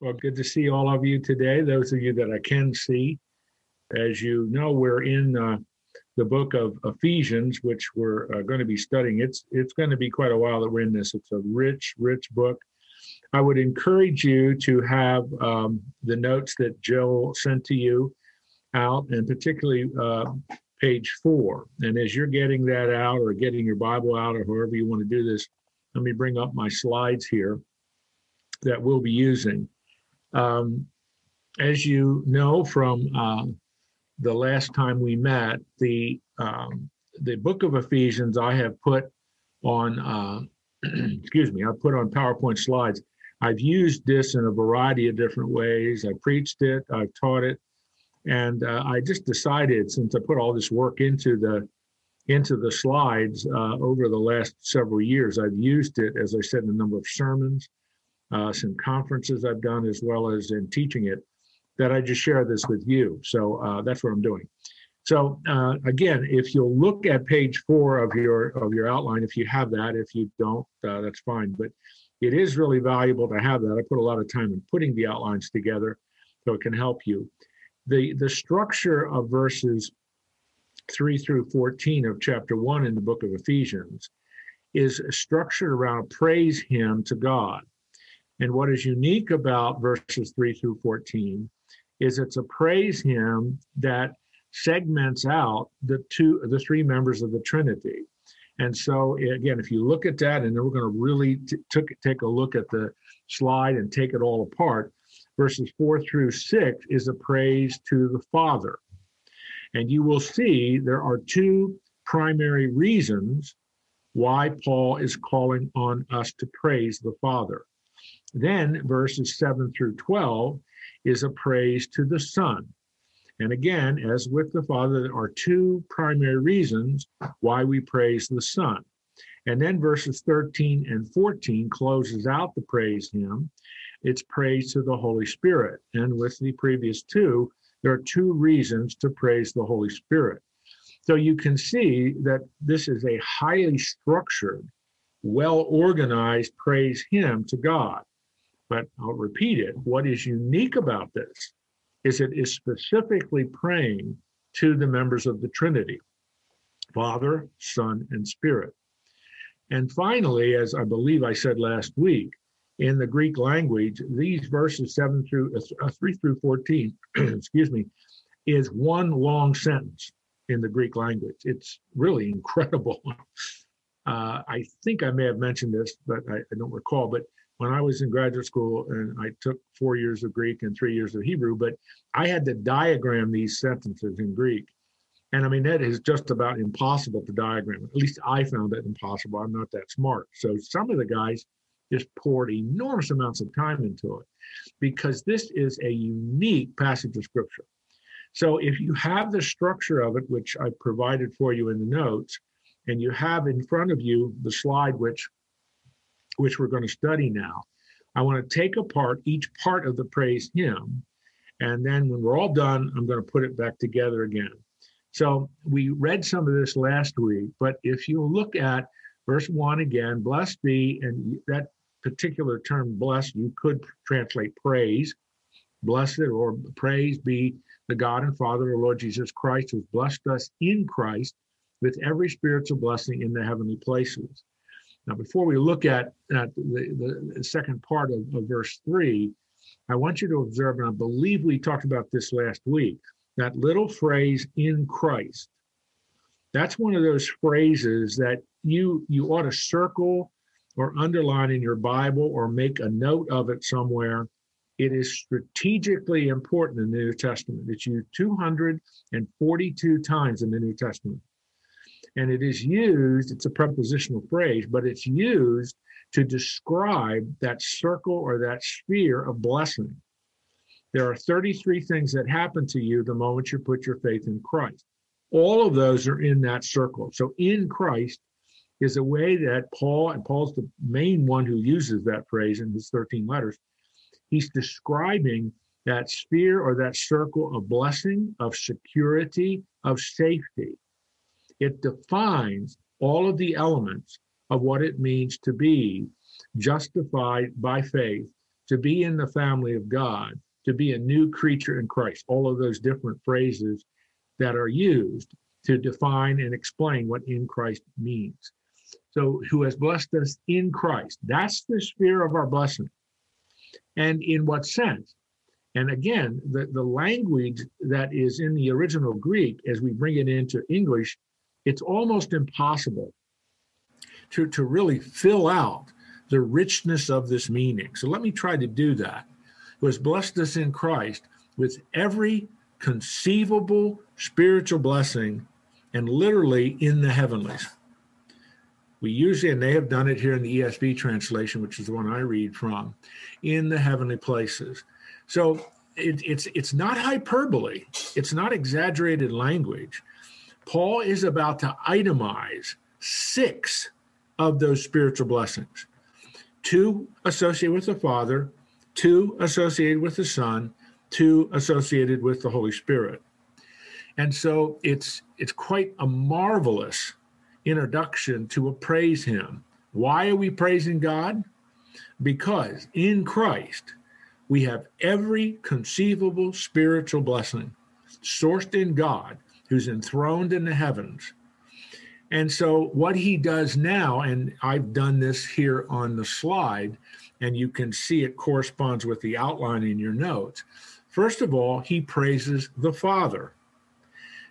Well, good to see all of you today. Those of you that I can see, as you know, we're in uh, the book of Ephesians, which we're uh, going to be studying. It's it's going to be quite a while that we're in this. It's a rich, rich book. I would encourage you to have um, the notes that Jill sent to you out, and particularly uh, page four. And as you're getting that out, or getting your Bible out, or however you want to do this, let me bring up my slides here that we'll be using. Um, as you know from uh, the last time we met, the um, the book of Ephesians I have put on uh, excuse me, I put on PowerPoint slides. I've used this in a variety of different ways. I preached it, I've taught it, and uh, I just decided since I put all this work into the into the slides uh, over the last several years, I've used it as I said in a number of sermons uh, some conferences I've done, as well as in teaching it, that I just share this with you. So uh, that's what I'm doing. So uh, again, if you'll look at page four of your of your outline, if you have that, if you don't, uh, that's fine. But it is really valuable to have that. I put a lot of time in putting the outlines together, so it can help you. The the structure of verses three through fourteen of chapter one in the book of Ephesians is structured around praise hymn to God. And what is unique about verses 3 through 14 is it's a praise hymn that segments out the two the three members of the Trinity. And so again, if you look at that, and then we're going to really t- took, take a look at the slide and take it all apart. Verses four through six is a praise to the Father. And you will see there are two primary reasons why Paul is calling on us to praise the Father. Then verses 7 through 12 is a praise to the Son. And again, as with the Father, there are two primary reasons why we praise the Son. And then verses 13 and 14 closes out the praise hymn. It's praise to the Holy Spirit. And with the previous two, there are two reasons to praise the Holy Spirit. So you can see that this is a highly structured, well organized praise hymn to God. But I'll repeat it. What is unique about this is it is specifically praying to the members of the Trinity Father, Son, and Spirit. And finally, as I believe I said last week, in the Greek language, these verses 7 through uh, 3 through 14, excuse me, is one long sentence in the Greek language. It's really incredible. Uh, I think I may have mentioned this, but I, I, don't recall. But when I was in graduate school and I took four years of Greek and three years of Hebrew, but I had to diagram these sentences in Greek. And I mean, that is just about impossible to diagram. At least I found it impossible. I'm not that smart. So some of the guys just poured enormous amounts of time into it because this is a unique passage of scripture. So if you have the structure of it, which I provided for you in the notes, and you have in front of you the slide which which we're going to study now. I want to take apart each part of the praise hymn. And then when we're all done, I'm going to put it back together again. So we read some of this last week, but if you look at verse one again, blessed be, and that particular term blessed, you could translate praise, blessed or praise be the God and Father of Lord Jesus Christ, who's blessed us in Christ with every spiritual blessing in the heavenly places. Now, before we look at, at the, the second part of, of verse 3, I want you to observe, and I believe we talked about this last week, that little phrase in Christ. That's one of those phrases that you you ought to circle or underline in your Bible or make a note of it somewhere. It is strategically important in the New Testament. It's used 242 times in the New Testament and it is used, it's a prepositional phrase, but it's used to describe that circle or that sphere of blessing. There are 33 things that happen to you the moment you put your faith in Christ. All of those are in that circle. So in Christ is a way that Paul, and Paul's the main one who uses that phrase in his 13 letters, he's describing that sphere or that circle of blessing, of security, of safety. It defines all of the elements of what it means to be justified by faith, to be in the family of God, to be a new creature in Christ. All of those different phrases that are used to define and explain what in Christ means. So, who has blessed us in Christ? That's the sphere of our blessing. And in what sense? And again, the, the language that is in the original Greek, as we bring it into English, it's almost impossible to, to really fill out the richness of this meaning. So let me try to do that. Who has blessed us in Christ with every conceivable spiritual blessing and literally in the heavenlies. We usually, and they have done it here in the ESV translation, which is the one I read from, in the heavenly places. So it, it's it's not hyperbole. It's not exaggerated language. Paul is about to itemize six of those spiritual blessings two associated with the Father, two associated with the Son, two associated with the Holy Spirit. And so it's it's quite a marvelous introduction to praise him. Why are we praising God? Because in Christ we have every conceivable spiritual blessing sourced in God who's enthroned in the heavens. And so, what he does now, and I've done this here on the slide, and you can see it corresponds with the outline in your notes. First of all, he praises the Father.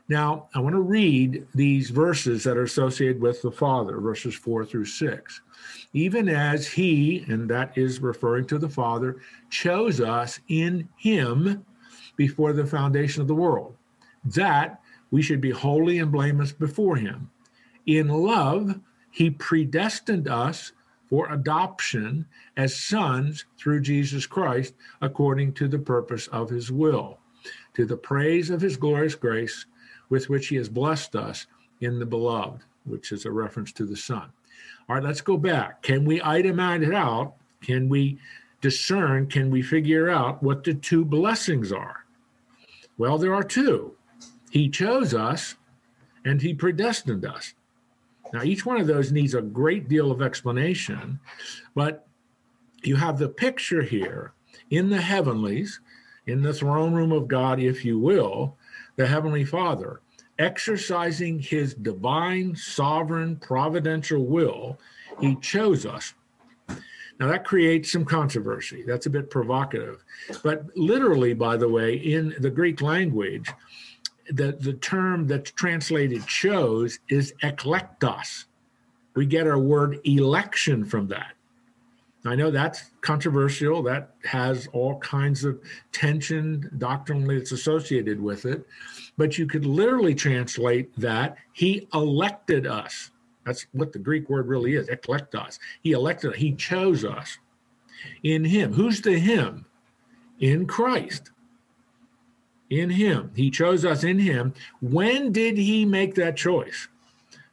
Now, I want to read these verses that are associated with the Father, verses four through six. Even as he, and that is referring to the Father, chose us in him before the foundation of the world, that we should be holy and blameless before him. In love, he predestined us for adoption as sons through Jesus Christ, according to the purpose of his will, to the praise of his glorious grace with which he has blessed us in the beloved, which is a reference to the Son. All right, let's go back. Can we itemize it out? Can we discern? Can we figure out what the two blessings are? Well, there are two. He chose us and he predestined us. Now, each one of those needs a great deal of explanation, but you have the picture here in the heavenlies, in the throne room of God, if you will, the Heavenly Father, exercising his divine, sovereign, providential will, he chose us. Now, that creates some controversy. That's a bit provocative. But literally, by the way, in the Greek language, the, the term that's translated chose is eklektos. We get our word election from that. I know that's controversial. That has all kinds of tension doctrinally that's associated with it. But you could literally translate that He elected us. That's what the Greek word really is, eklektos. He elected, He chose us in Him. Who's the Him? In Christ. In Him. He chose us in Him. When did He make that choice?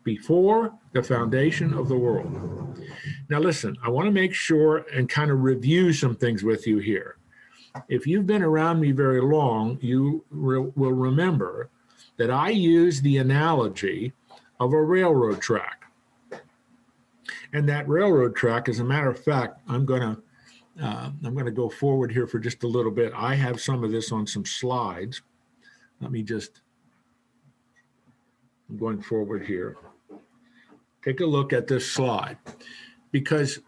Before the foundation of the world. Now, listen, I want to make sure and kind of review some things with you here. If you've been around me very long, you re- will remember that I use the analogy of a railroad track. And that railroad track, as a matter of fact, I'm going to uh, I'm going to go forward here for just a little bit. I have some of this on some slides. Let me just, I'm going forward here. Take a look at this slide because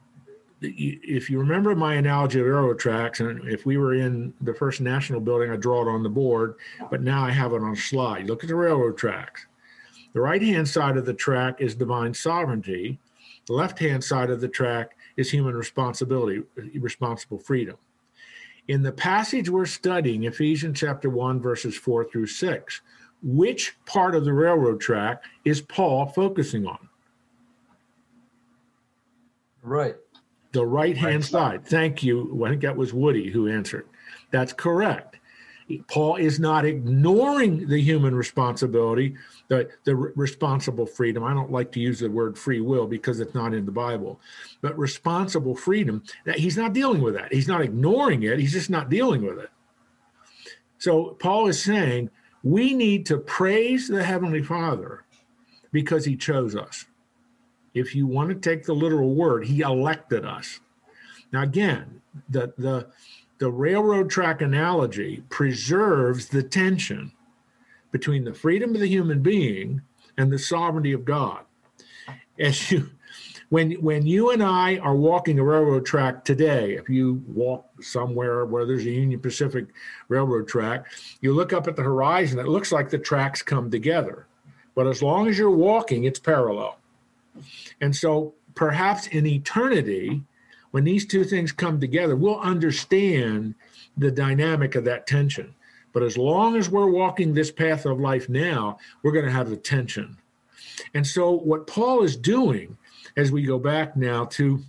if you remember my analogy of railroad tracks, and if we were in the first national building, I draw it on the board, but now I have it on a slide. Look at the railroad tracks. The right hand side of the track is divine sovereignty. The left hand side of the track is human responsibility, responsible freedom. In the passage we're studying, Ephesians chapter 1, verses 4 through 6, which part of the railroad track is Paul focusing on? Right. The right hand side. Thank you. I think that was Woody who answered. That's correct. Paul is not ignoring the human responsibility, the, the responsible freedom. I don't like to use the word free will because it's not in the Bible, but responsible freedom, that he's not dealing with that. He's not ignoring it, he's just not dealing with it. So Paul is saying we need to praise the Heavenly Father because he chose us if you want to take the literal word, he elected us. Now, again, the the the railroad track analogy preserves the tension between the freedom of the human being and the sovereignty of God. As you when when you and I are walking a railroad track today, if you walk somewhere where there's a Union Pacific railroad track, you look up at the horizon, it looks like the tracks come together. But as long as you're walking, it's parallel. And so perhaps in eternity, when these two things come together, we'll understand the dynamic of that tension. But as long as we're walking this path of life now, we're going to have the tension. And so, what Paul is doing as we go back now to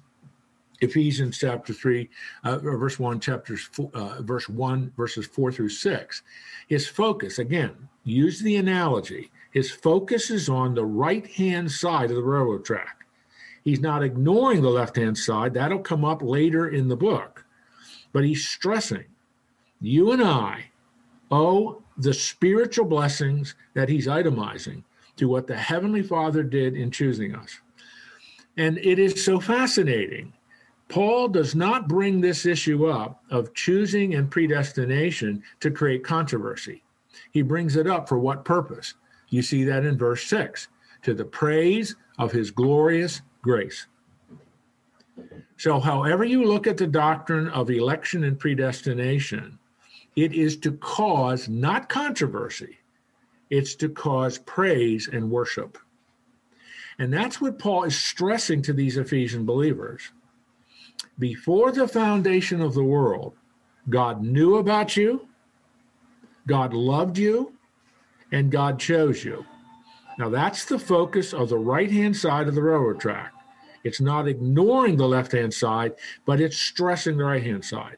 Ephesians chapter 3, uh, verse 1, chapters four, uh, verse 1, verses 4 through 6, his focus, again, use the analogy, his focus is on the right hand side of the railroad track. He's not ignoring the left hand side. That'll come up later in the book. But he's stressing you and I owe the spiritual blessings that he's itemizing to what the Heavenly Father did in choosing us. And it is so fascinating. Paul does not bring this issue up of choosing and predestination to create controversy. He brings it up for what purpose? You see that in verse 6 to the praise of his glorious grace. So, however you look at the doctrine of election and predestination, it is to cause not controversy, it's to cause praise and worship. And that's what Paul is stressing to these Ephesian believers. Before the foundation of the world, God knew about you, God loved you, and God chose you. Now, that's the focus of the right hand side of the railroad track. It's not ignoring the left hand side, but it's stressing the right hand side.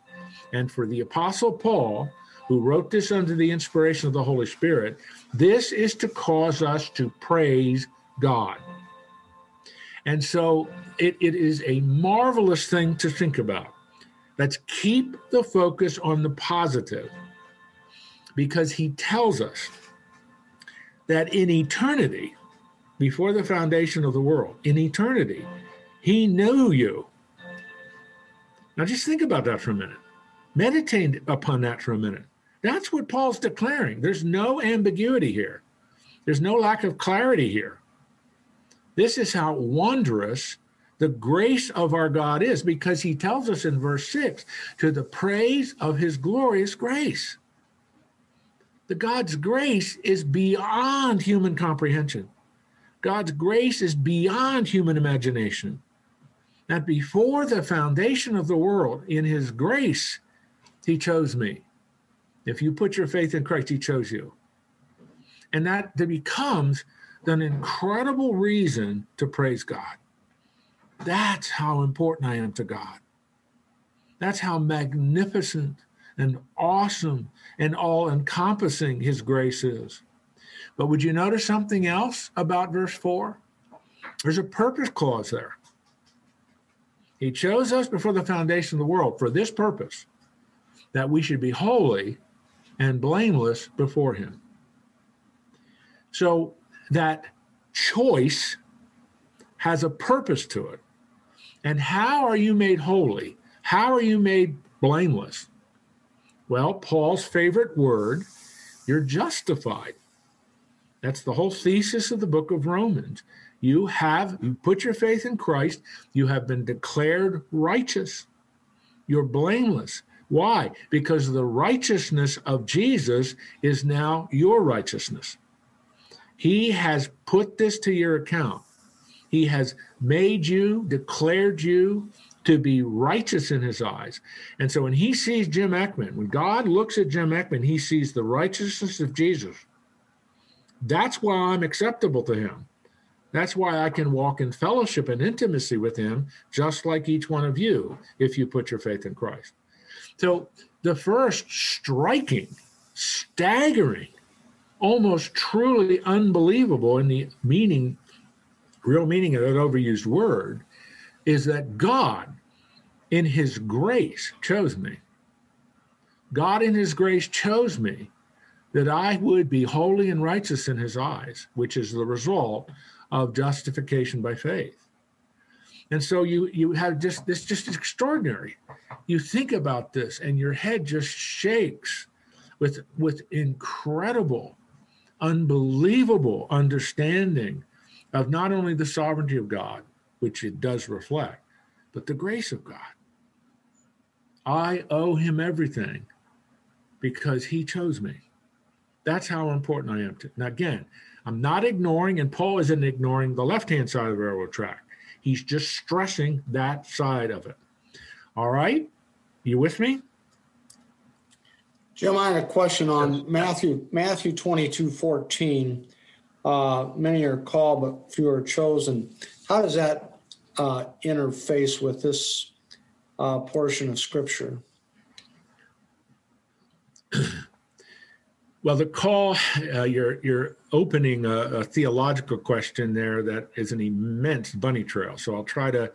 And for the Apostle Paul, who wrote this under the inspiration of the Holy Spirit, this is to cause us to praise God. And so it, it is a marvelous thing to think about. Let's keep the focus on the positive because he tells us that in eternity, before the foundation of the world, in eternity, he knew you. Now just think about that for a minute. Meditate upon that for a minute. That's what Paul's declaring. There's no ambiguity here, there's no lack of clarity here. This is how wondrous the grace of our God is because he tells us in verse 6 to the praise of his glorious grace the God's grace is beyond human comprehension. God's grace is beyond human imagination. That before the foundation of the world, in his grace, he chose me. If you put your faith in Christ, he chose you. And that becomes an incredible reason to praise God. That's how important I am to God. That's how magnificent and awesome and all encompassing his grace is. But would you notice something else about verse 4? There's a purpose clause there. He chose us before the foundation of the world for this purpose, that we should be holy and blameless before him. So that choice has a purpose to it. And how are you made holy? How are you made blameless? Well, Paul's favorite word, you're justified. That's the whole thesis of the book of Romans. You have, you put your faith in Christ, you have been declared righteous. You're blameless. Why? Because the righteousness of Jesus is now your righteousness. He has put this to your account. He has made you, declared you, to be righteous in his eyes. And so when he sees Jim Eckman, when God looks at Jim Eckman, he sees the righteousness of Jesus. That's why I'm acceptable to him. That's why I can walk in fellowship and intimacy with him, just like each one of you, if you put your faith in Christ. So the first striking, staggering, almost truly unbelievable in the meaning, real meaning of that overused word, is that God, in His grace, chose me. God, in His grace, chose me that I would be holy and righteous in His eyes, which is the result of justification by faith. And so you you have just this just extraordinary. You think about this and your head just shakes with with incredible, unbelievable understanding of not only the sovereignty of God, which it does reflect, but the grace of God. I owe him everything because he chose me. That's how important I am to. Now, again, I'm not ignoring, and Paul isn't ignoring the left hand side of the railroad track. He's just stressing that side of it. All right? You with me? Jim, I had a question on Matthew, Matthew 22, 14. Uh, many are called, but few are chosen. How does that uh, interface with this uh, portion of scripture? Well, the call, uh, you're, you're opening a, a theological question there that is an immense bunny trail. So I'll try to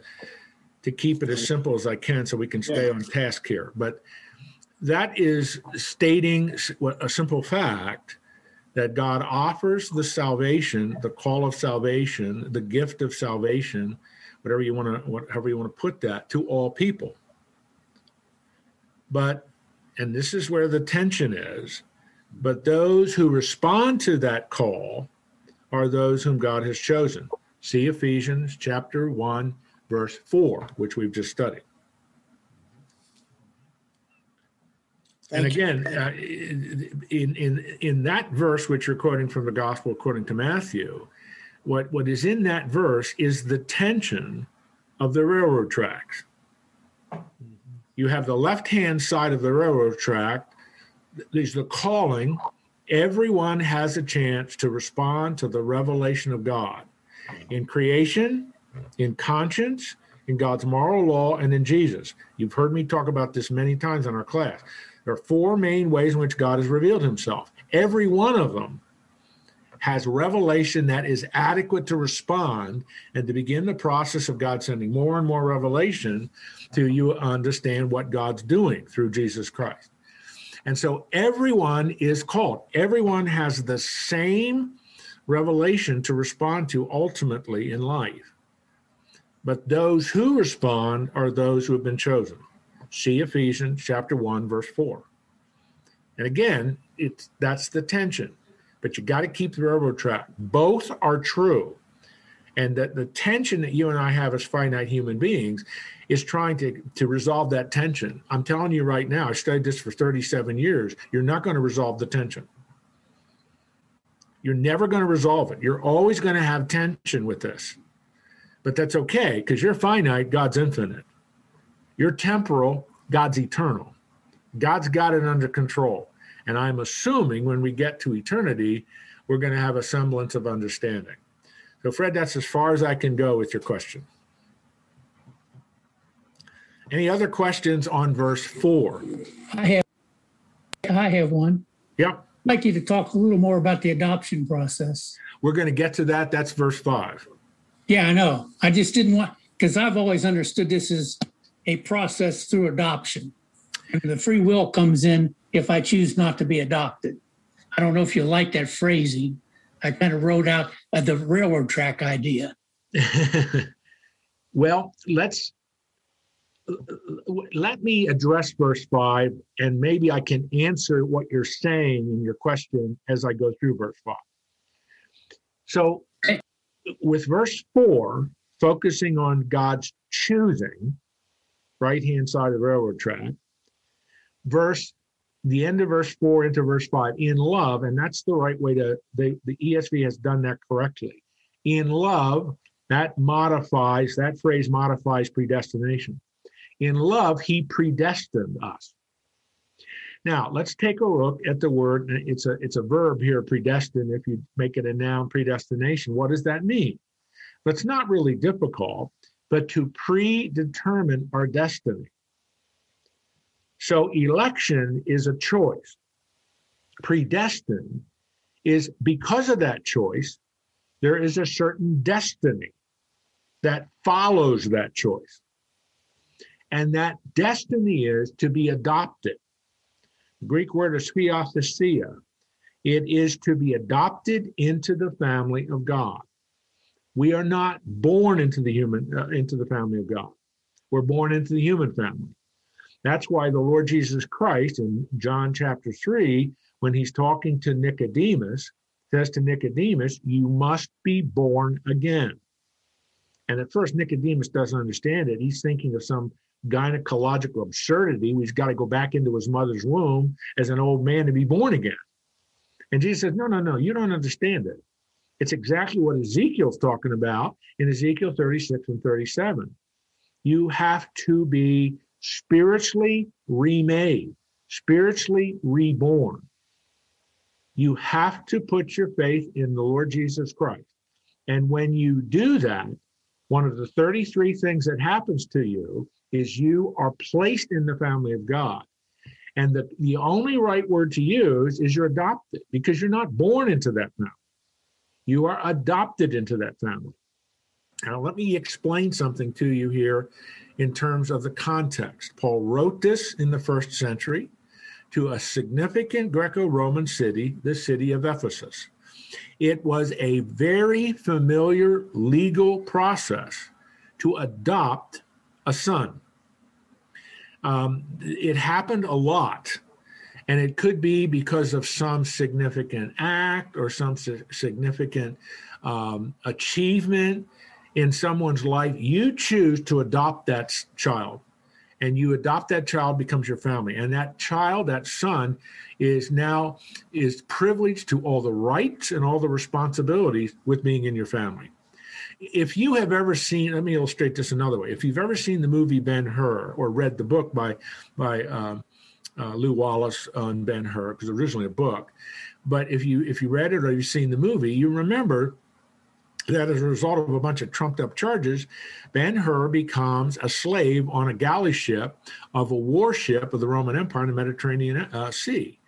to keep it as simple as I can so we can stay on task here. But that is stating a simple fact that God offers the salvation, the call of salvation, the gift of salvation, whatever you want to, whatever you want to put that, to all people. But, and this is where the tension is, but those who respond to that call are those whom God has chosen. See Ephesians chapter 1, verse 4, which we've just studied. And Thank you. again, uh, in, in, in that verse, which you're quoting from the gospel according to Matthew, what, what is in that verse is the tension of the railroad tracks. Mm-hmm. You have the left hand side of the railroad track, there's the calling. Everyone has a chance to respond to the revelation of God in creation, in conscience, in God's moral law, and in Jesus. You've heard me talk about this many times in our class. There are four main ways in which God has revealed himself. Every one of them has revelation that is adequate to respond and to begin the process of God sending more and more revelation to you understand what God's doing through Jesus Christ. And so everyone is called. Everyone has the same revelation to respond to ultimately in life. But those who respond are those who have been chosen. See Ephesians chapter 1 verse 4. And again, it's that's the tension. But you got to keep the railroad track. Both are true. And that the tension that you and I have as finite human beings is trying to, to resolve that tension. I'm telling you right now, I studied this for 37 years. You're not going to resolve the tension. You're never going to resolve it. You're always going to have tension with this. But that's okay because you're finite, God's infinite. You're temporal, God's eternal. God's got it under control. And I'm assuming when we get to eternity, we're going to have a semblance of understanding. So, Fred, that's as far as I can go with your question. Any other questions on verse four? I have, I have one. Yep, I'd like you to talk a little more about the adoption process. we're going to get to that. That's verse five. Yeah, I know. I just didn't want, because I've always understood this as a process through adoption. And the free will comes in if I choose not to be adopted. I don't know if you like that phrasing. I kind of wrote out uh, the railroad track idea. well, let's let me address verse five, and maybe I can answer what you're saying in your question as I go through verse five. So, with verse four, focusing on God's choosing, right hand side of the railroad track, verse the end of verse four into verse five, in love, and that's the right way to the, the ESV has done that correctly. In love, that modifies, that phrase modifies predestination. In love, he predestined us. Now, let's take a look at the word. It's a it's a verb here, predestined. If you make it a noun, predestination, what does that mean? That's not really difficult, but to predetermine our destiny. So election is a choice. Predestined is because of that choice, there is a certain destiny that follows that choice. And that destiny is to be adopted. The Greek word is huiothesia. It is to be adopted into the family of God. We are not born into the human uh, into the family of God. We're born into the human family. That's why the Lord Jesus Christ in John chapter 3 when he's talking to Nicodemus says to Nicodemus, "You must be born again." And at first Nicodemus doesn't understand it. He's thinking of some gynecological absurdity. He's got to go back into his mother's womb as an old man to be born again. And Jesus says, No, no, no, you don't understand it. It's exactly what Ezekiel's talking about in Ezekiel 36 and 37. You have to be spiritually remade, spiritually reborn. You have to put your faith in the Lord Jesus Christ. And when you do that, one of the 33 things that happens to you is you are placed in the family of God. And the, the only right word to use is you're adopted because you're not born into that family. You are adopted into that family. Now, let me explain something to you here in terms of the context. Paul wrote this in the first century to a significant Greco Roman city, the city of Ephesus. It was a very familiar legal process to adopt a son. Um, it happened a lot. And it could be because of some significant act or some significant um, achievement in someone's life. You choose to adopt that child, and you adopt that child becomes your family. And that child, that son, is now is privileged to all the rights and all the responsibilities with being in your family if you have ever seen, let me illustrate this another way. If you've ever seen the movie Ben Hur or read the book by by uh, uh, Lew Wallace on Ben Hur, because originally a book, but if you if you read it or you've seen the movie, you remember that as a result of a bunch of trumped up charges, Ben Hur becomes a slave on a galley ship of a warship of the Roman Empire in the Mediterranean uh, Sea.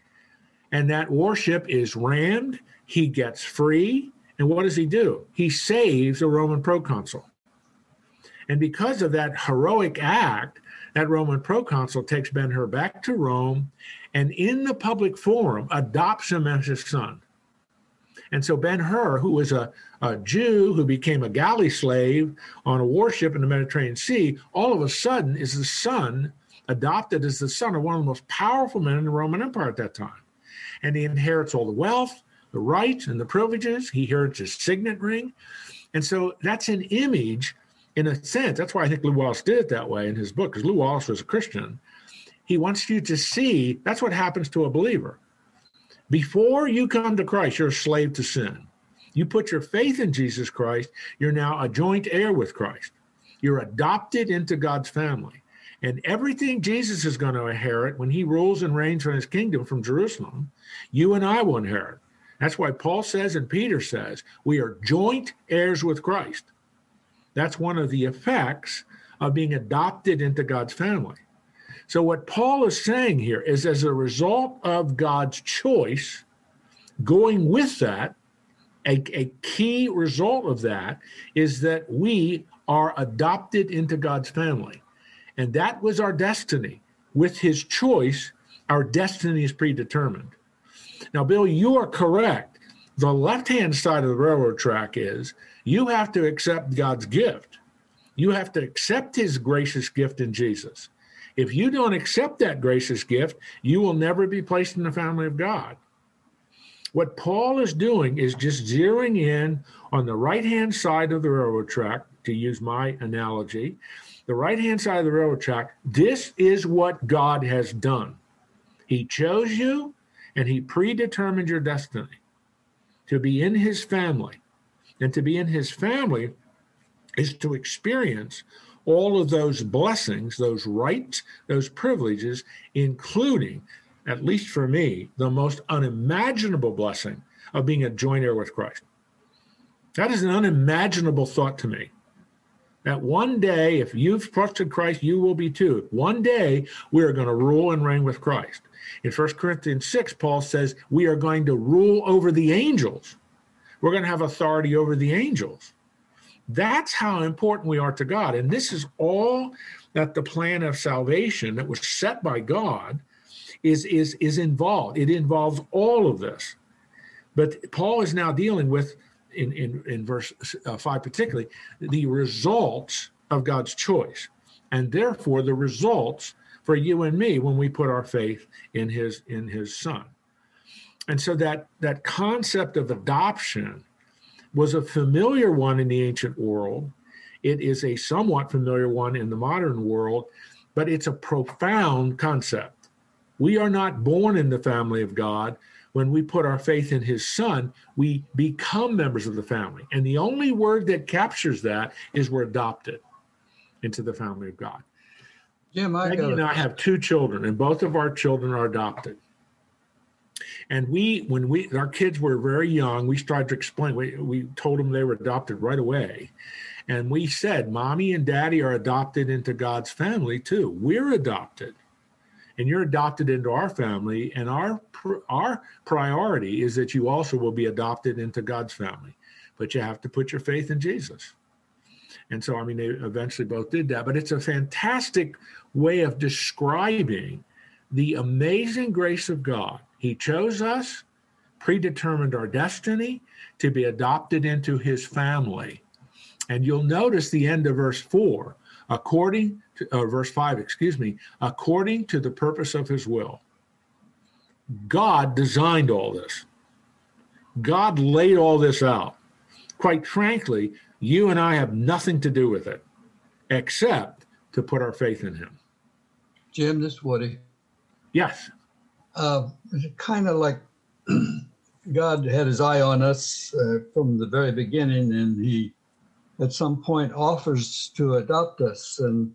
And that warship is rammed. He gets free. And what does he do? He saves a Roman proconsul. And because of that heroic act, that Roman proconsul takes Ben Hur back to Rome and in the public forum adopts him as his son. And so Ben Hur, who was a, a Jew who became a galley slave on a warship in the Mediterranean Sea, all of a sudden is the son, adopted as the son of one of the most powerful men in the Roman Empire at that time. And he inherits all the wealth, the rights and the privileges. He inherits his signet ring. And so that's an image, in a sense. That's why I think Lew Wallace did it that way in his book, because Lew Wallace was a Christian. He wants you to see that's what happens to a believer. Before you come to Christ, you're a slave to sin. You put your faith in Jesus Christ, you're now a joint heir with Christ. You're adopted into God's family. And everything Jesus is going to inherit when he rules and reigns from his kingdom from Jerusalem, you and I will inherit. That's why Paul says and Peter says we are joint heirs with Christ. That's one of the effects of being adopted into God's family. So, what Paul is saying here is as a result of God's choice, going with that, a, a key result of that is that we are adopted into God's family. And that was our destiny. With his choice, our destiny is predetermined. Now, Bill, you are correct. The left hand side of the railroad track is you have to accept God's gift. You have to accept his gracious gift in Jesus. If you don't accept that gracious gift, you will never be placed in the family of God. What Paul is doing is just zeroing in on the right hand side of the railroad track, to use my analogy, the right hand side of the railroad track. This is what God has done. He chose you, and he predetermined your destiny to be in his family. And to be in his family is to experience all of those blessings, those rights, those privileges, including, at least for me, the most unimaginable blessing of being a joint heir with Christ. That is an unimaginable thought to me. That one day, if you've trusted Christ, you will be too. One day, we are going to rule and reign with Christ. In 1 Corinthians 6, Paul says we are going to rule over the angels. We're going to have authority over the angels. That's how important we are to God. And this is all that the plan of salvation that was set by God is, is, is involved. It involves all of this. But Paul is now dealing with in, in, in verse uh, 5 particularly, the results of God's choice. And therefore, the results for you and me when we put our faith in his in his son. And so that that concept of adoption was a familiar one in the ancient world. It is a somewhat familiar one in the modern world, but it's a profound concept. We are not born in the family of God. When we put our faith in his son, we become members of the family. And the only word that captures that is we're adopted into the family of God. Jim, I Peggy and I have two children, and both of our children are adopted. And we, when we, our kids were very young, we started to explain. We, we told them they were adopted right away, and we said, "Mommy and Daddy are adopted into God's family too. We're adopted, and you're adopted into our family. And our our priority is that you also will be adopted into God's family, but you have to put your faith in Jesus." And so, I mean, they eventually both did that. But it's a fantastic way of describing the amazing grace of God. He chose us, predetermined our destiny to be adopted into his family. And you'll notice the end of verse 4, according to uh, verse 5, excuse me, according to the purpose of his will. God designed all this. God laid all this out. Quite frankly, you and I have nothing to do with it except to put our faith in him. Jim, this is Woody. Yes. Uh, kind of like God had his eye on us uh, from the very beginning, and he, at some point, offers to adopt us, and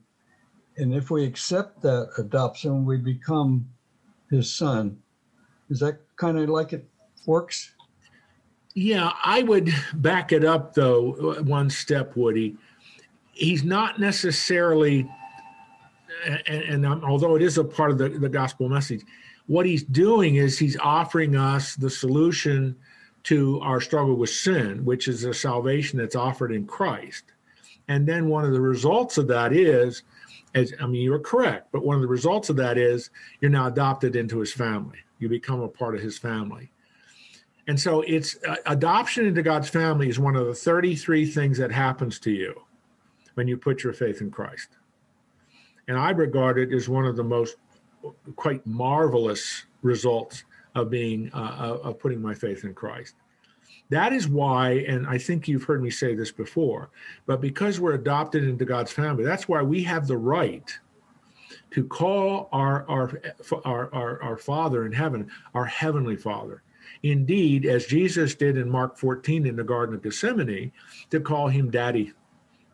and if we accept that adoption, we become his son. Is that kind of like it works? Yeah, I would back it up though one step, Woody. He's not necessarily, and, and um, although it is a part of the, the gospel message, what he's doing is he's offering us the solution to our struggle with sin, which is a salvation that's offered in Christ. And then one of the results of that is, as I mean, you're correct, but one of the results of that is you're now adopted into his family. You become a part of his family. And so it's uh, adoption into God's family is one of the 33 things that happens to you when you put your faith in Christ. And I regard it as one of the most quite marvelous results of being uh, of putting my faith in Christ. That is why, and I think you've heard me say this before, but because we're adopted into God's family, that's why we have the right to call our our our, our, our Father in heaven our heavenly Father. Indeed, as Jesus did in Mark 14 in the Garden of Gethsemane, to call him Daddy,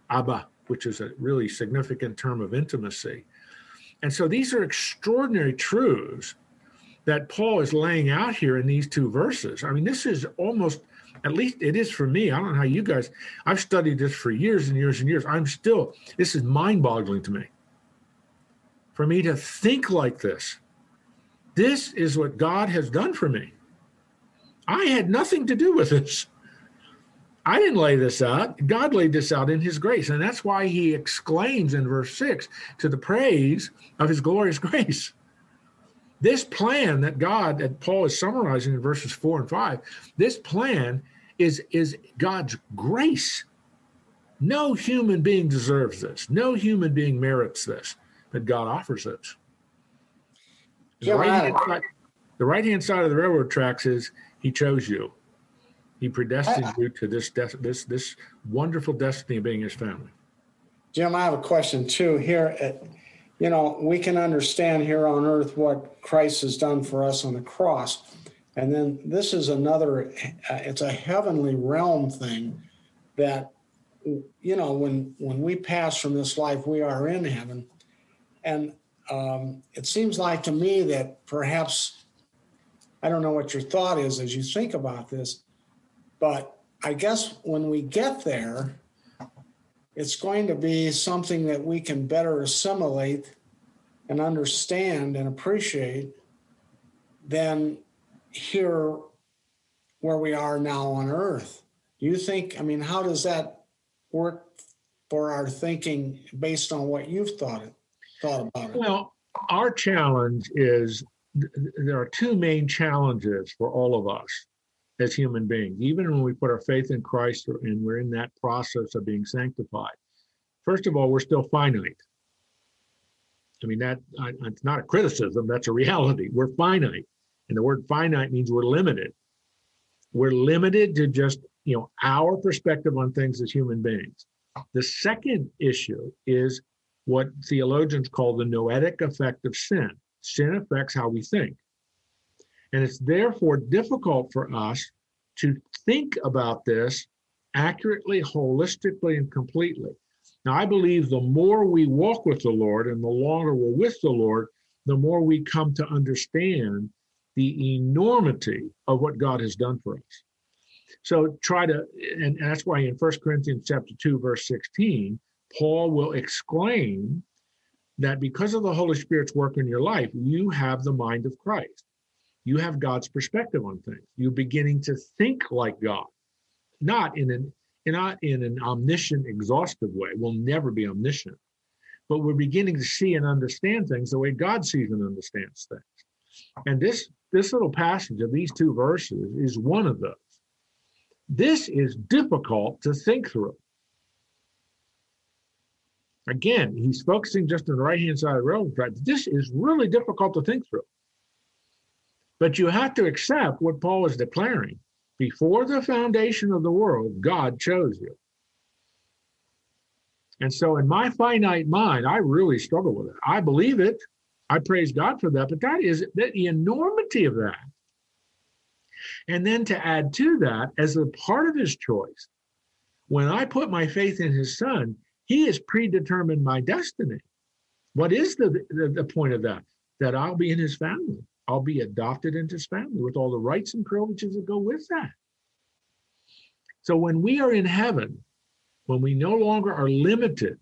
Abba, which is a really significant term of intimacy. And so these are extraordinary truths that Paul is laying out here in these two verses. I mean, this is almost, at least it is for me. I don't know how you guys, I've studied this for years and years and years. I'm still, this is mind boggling to me. For me to think like this, this is what God has done for me. I had nothing to do with this. I didn't lay this out. God laid this out in his grace. And that's why he exclaims in verse 6 to the praise of his glorious grace. This plan that God, that Paul is summarizing in verses 4 and 5, this plan is, is God's grace. No human being deserves this. No human being merits this, but God offers it. The I right hand side, the right hand side of the railroad tracks is he chose you. He predestined I- you to this des- this this wonderful destiny of being his family. Jim, I have a question too. Here, at, you know, we can understand here on earth what Christ has done for us on the cross. And then this is another, uh, it's a heavenly realm thing that, you know, when, when we pass from this life, we are in heaven. And um, it seems like to me that perhaps, I don't know what your thought is as you think about this, but I guess when we get there, it's going to be something that we can better assimilate and understand and appreciate than here where we are now on earth. You think, I mean, how does that work for our thinking based on what you've thought it, thought about it? Well, our challenge is th- th- there are two main challenges for all of us. As human beings, even when we put our faith in Christ and we're in that process of being sanctified. First of all, we're still finite. I mean, that I, it's not a criticism, that's a reality. We're finite. And the word finite means we're limited. We're limited to just, you know, our perspective on things as human beings. The second issue is what theologians call the noetic effect of sin. Sin affects how we think. And it's therefore difficult for us to think about this accurately, holistically, and completely. Now, I believe the more we walk with the Lord and the longer we're with the Lord, the more we come to understand the enormity of what God has done for us. So try to, and that's why in 1 Corinthians chapter 2, verse 16, Paul will exclaim that because of the Holy Spirit's work in your life, you have the mind of Christ. You have God's perspective on things. You're beginning to think like God, not in an not in an omniscient, exhaustive way. We'll never be omniscient, but we're beginning to see and understand things the way God sees and understands things. And this this little passage of these two verses is one of those. This is difficult to think through. Again, he's focusing just on the right hand side of the railroad track. This is really difficult to think through. But you have to accept what Paul is declaring. Before the foundation of the world, God chose you. And so, in my finite mind, I really struggle with it. I believe it. I praise God for that. But that is the enormity of that. And then to add to that, as a part of his choice, when I put my faith in his son, he has predetermined my destiny. What is the, the, the point of that? That I'll be in his family. I'll be adopted into his family with all the rights and privileges that go with that. So when we are in heaven, when we no longer are limited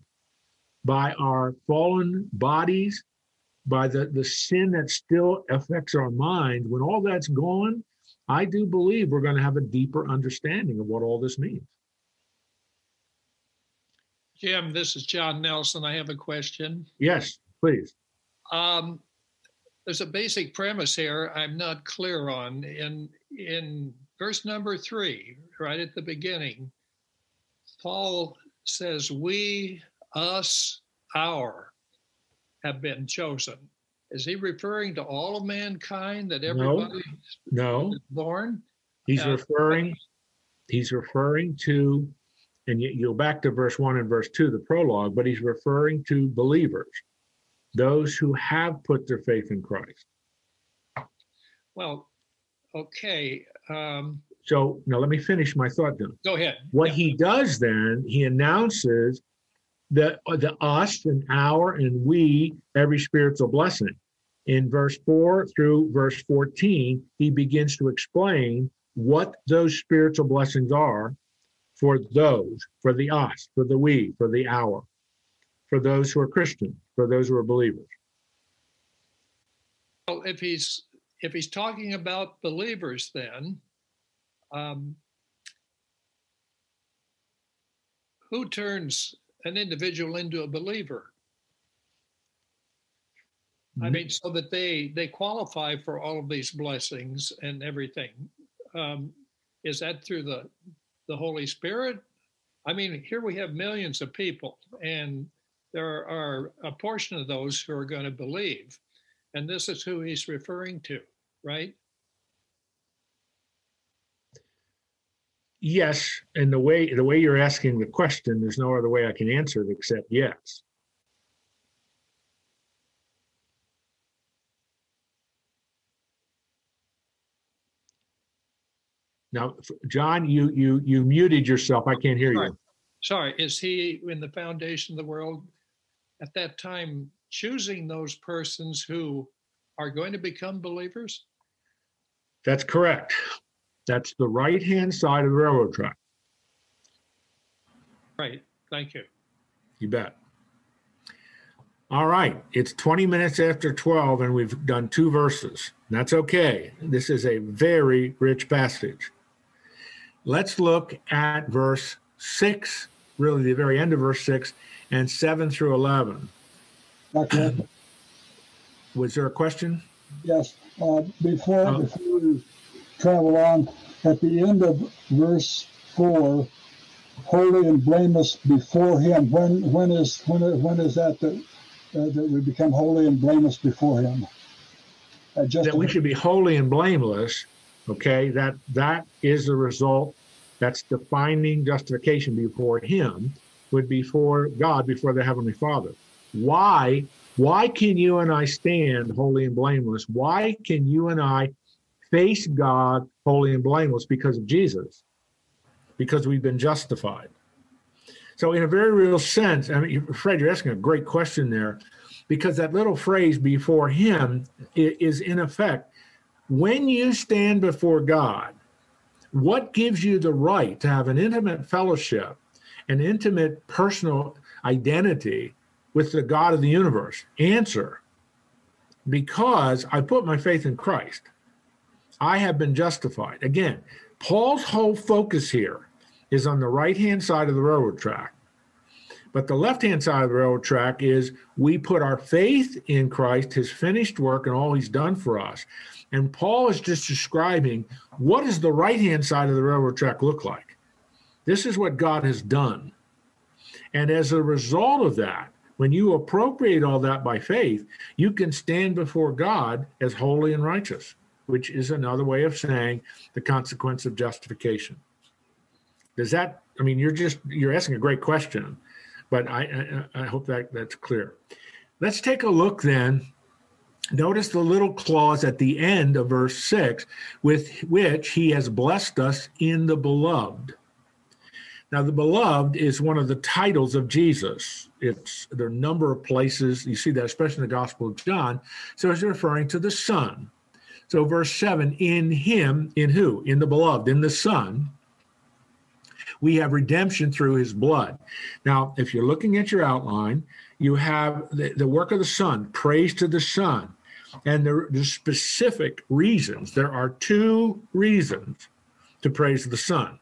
by our fallen bodies, by the, the sin that still affects our mind, when all that's gone, I do believe we're going to have a deeper understanding of what all this means. Jim, this is John Nelson. I have a question. Yes, please. Um, there's a basic premise here I'm not clear on. In in verse number three, right at the beginning, Paul says, "We, us, our, have been chosen." Is he referring to all of mankind that everybody no, is born? He's Uh, referring. He's referring to, and you, you'll back to verse one and verse two, the prologue. But he's referring to believers those who have put their faith in Christ. Well, okay. Um, So now let me finish my thought then. go ahead. What Yeah. he does then, he announces that the us and our and we, every spiritual blessing. In verse 4 through verse 14, he begins to explain what those spiritual blessings are for those, for the us, for the we, for the our, for those who are Christian, for those who are believers. Well, if he's if he's talking about believers, then um, who turns an individual into a believer? I mean, so that they they qualify for all of these blessings and everything. Um, is that through the the Holy Spirit? I mean, here we have millions of people, and there are a portion of those who are going to believe, and this is who he's referring to, right? Yes, and the way the way you're asking the question, there's no other way I can answer it except yes. Now, John, you you you muted yourself. I can't hear Sorry. you. Sorry, is he in the foundation of the world at that time choosing those persons who are going to become believers? That's correct. That's the right hand side of the railroad track. Right. Thank you. You bet. All right, it's 20 minutes after 12 and we've done two verses. That's okay. This is a very rich passage. Let's look at verse 6, really the very end of verse 6, and 7 through 11. Okay, Was there a question? yes. Uh, Before, Oh. before we travel on, at the end of verse four, holy and blameless before Him. When when is when when is that that uh, that we become holy and blameless before Him? Uh, just that we should be holy and blameless. Okay, that that is the result. That's defining justification before Him, would be before God, before the Heavenly Father. Why? Why can you and I stand holy and blameless? Why can you and I face God holy and blameless? Because of Jesus, because we've been justified. So, in a very real sense, I mean, Fred, you're asking a great question there, because that little phrase before Him is in effect when you stand before God, what gives you the right to have an intimate fellowship, an intimate personal identity with the God of the universe? Answer because I put my faith in Christ. I have been justified. Again, Paul's whole focus here is on the right hand side of the railroad track. But the left hand side of the railroad track is we put our faith in Christ, his finished work, and all he's done for us. And Paul is just describing what does the right hand side of the railroad track look like? This is what God has done. And as a result of that, when you appropriate all that by faith, you can stand before God as holy and righteous, which is another way of saying the consequence of justification. Does that, I mean, you're just, you're asking a great question, but I, I, I hope that that's clear. Let's take a look then. Notice the little clause at the end of verse 6 with which he has blessed us in the beloved. Now, the beloved is one of the titles of Jesus. It's there are a number of places you see that, especially in the Gospel of John. So it's referring to the Son. So, verse 7 in him, in who? In the beloved, in the Son, we have redemption through his blood. Now, if you're looking at your outline, you have the, the work of the Son, praise to the Son, and the, the specific reasons. There are two reasons to praise the Son.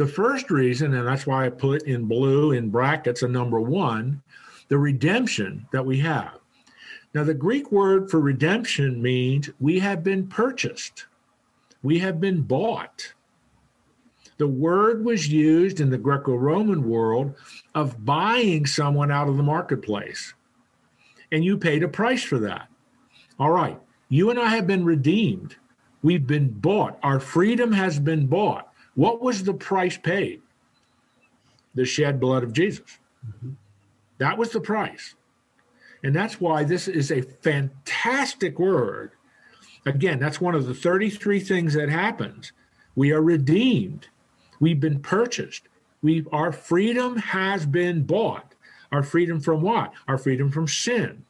The first reason, and that's why I put in blue in brackets a number one, the redemption that we have. Now, the Greek word for redemption means we have been purchased, we have been bought. The word was used in the Greco Roman world of buying someone out of the marketplace. And you paid a price for that. All right, you and I have been redeemed. We've been bought. Our freedom has been bought. What was the price paid? The shed blood of Jesus. Mm-hmm. That was the price. And that's why this is a fantastic word. Again, that's one of the 33 things that happens. We are redeemed. We've been purchased. We our freedom has been bought. Our freedom from what? Our freedom from sin.